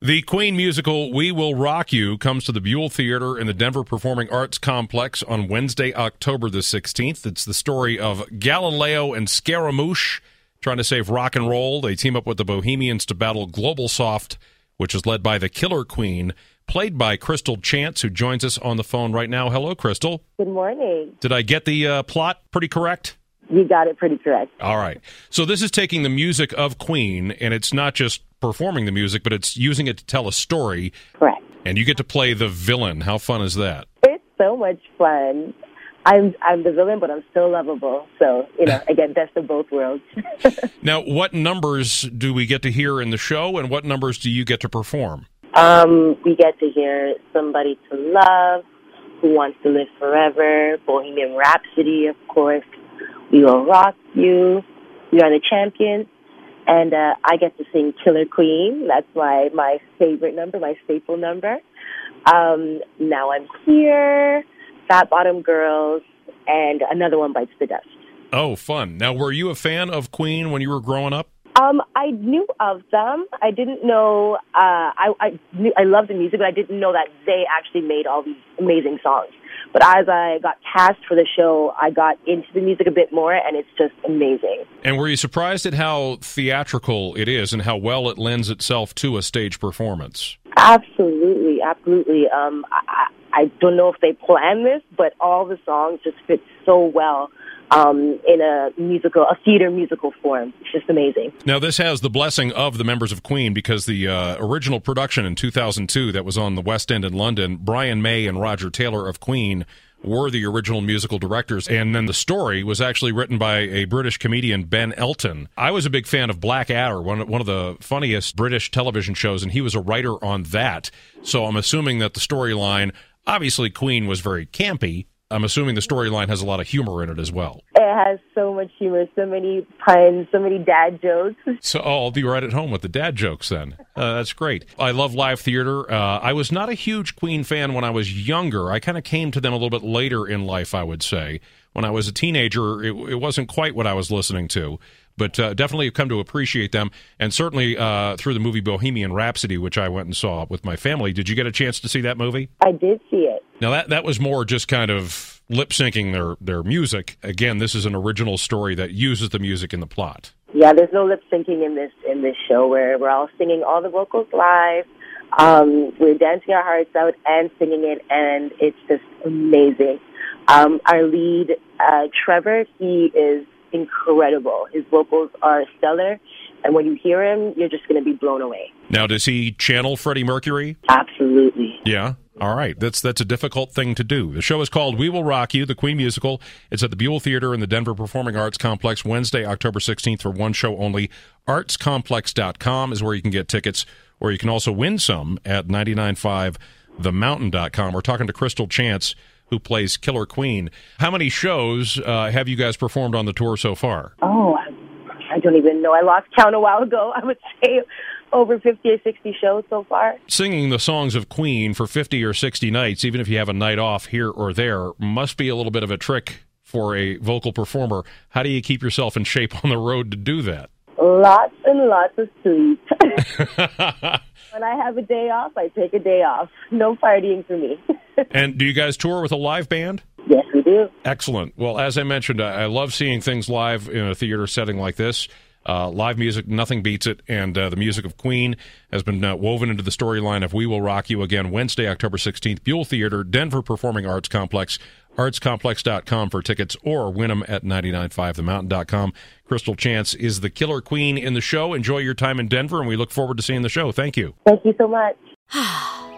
The Queen musical We Will Rock You comes to the Buell Theater in the Denver Performing Arts Complex on Wednesday, October the 16th. It's the story of Galileo and Scaramouche trying to save rock and roll. They team up with the Bohemians to battle Global Soft, which is led by the Killer Queen, played by Crystal Chance, who joins us on the phone right now. Hello, Crystal. Good morning. Did I get the uh, plot pretty correct? You got it pretty correct. All right. So this is taking the music of Queen, and it's not just performing the music, but it's using it to tell a story. Correct. And you get to play the villain. How fun is that? It's so much fun. I'm I'm the villain, but I'm still lovable. So you know, get best of both worlds. Now, what numbers do we get to hear in the show, and what numbers do you get to perform? um, we get to hear "Somebody to Love," "Who Wants to Live Forever," "Bohemian Rhapsody," of course. "We Will Rock You," "We Are the Champions," and uh, I get to sing "Killer Queen." That's my my favorite number, my staple number. Um, now I'm here, Fat Bottom Girls, and another one bites the dust. Oh, fun. Now, were you a fan of Queen when you were growing up? Um, I knew of them. I didn't know. Uh, I I knew I loved the music, but I didn't know that they actually made all these amazing songs. But as I got cast for the show, I got into the music a bit more, and it's just amazing. And were you surprised at how theatrical it is and how well it lends itself to a stage performance? Absolutely, absolutely. Um, I, I I don't know if they planned this, but all the songs just fit so well um, in a musical, a theater musical form. It's just amazing. Now, this has the blessing of the members of Queen because the uh, original production in 2002 that was on the West End in London, Brian May and Roger Taylor of Queen were the original musical directors. And then the story was actually written by a British comedian, Ben Elton. I was a big fan of Blackadder, one, one of the funniest British television shows, and he was a writer on that. So I'm assuming that the storyline, obviously, Queen was very campy. I'm assuming the storyline has a lot of humor in it as well. It has so much humor, so many puns, so many dad jokes. So oh, I'll be right at home with the dad jokes then. Uh, that's great. I love live theater. Uh, I was not a huge Queen fan when I was younger. I kind of came to them a little bit later in life, I would say. When I was a teenager, it, it wasn't quite what I was listening to. But uh, definitely have come to appreciate them, and certainly uh, through the movie Bohemian Rhapsody, which I went and saw with my family. Did you get a chance to see that movie? I did see it. Now that that was more just kind of lip syncing their their music. Again, this is an original story that uses the music in the plot. Yeah, there's no lip syncing in this in this show where we're all singing all the vocals live. Um, we're dancing our hearts out and singing it, and it's just amazing. Um, our lead, uh, Trevor, he is incredible. His vocals are stellar, and when you hear him, you're just going to be blown away. Now, does he channel Freddie Mercury? Absolutely. Yeah. All right. That's that's a difficult thing to do. The show is called We Will Rock You, the Queen musical. It's at the Buell Theater in the Denver Performing Arts Complex Wednesday, October 16th for one show only. artscomplex.com is where you can get tickets or you can also win some at 995themountain.com. We're talking to Crystal Chance who plays Killer Queen. How many shows uh, have you guys performed on the tour so far? Oh, don't even know. I lost count a while ago. I would say over 50 or 60 shows so far. Singing the songs of Queen for 50 or 60 nights, even if you have a night off here or there, must be a little bit of a trick for a vocal performer. How do you keep yourself in shape on the road to do that? Lots and lots of sleep. when I have a day off, I take a day off. No partying for me. and do you guys tour with a live band? Yes, do. Excellent. Well, as I mentioned, I I love seeing things live in a theater setting like this. Uh, live music, nothing beats it. And uh, the music of Queen has been uh, woven into the storyline of We Will Rock You again Wednesday, October 16th, Buell Theater, Denver Performing Arts Complex. Artscomplex.com for tickets or win them at 995themountain.com. Crystal Chance is the killer queen in the show. Enjoy your time in Denver, and we look forward to seeing the show. Thank you. Thank you so much.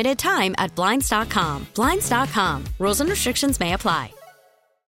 limited time at Blinds.com. Blinds.com. Rules and restrictions may apply.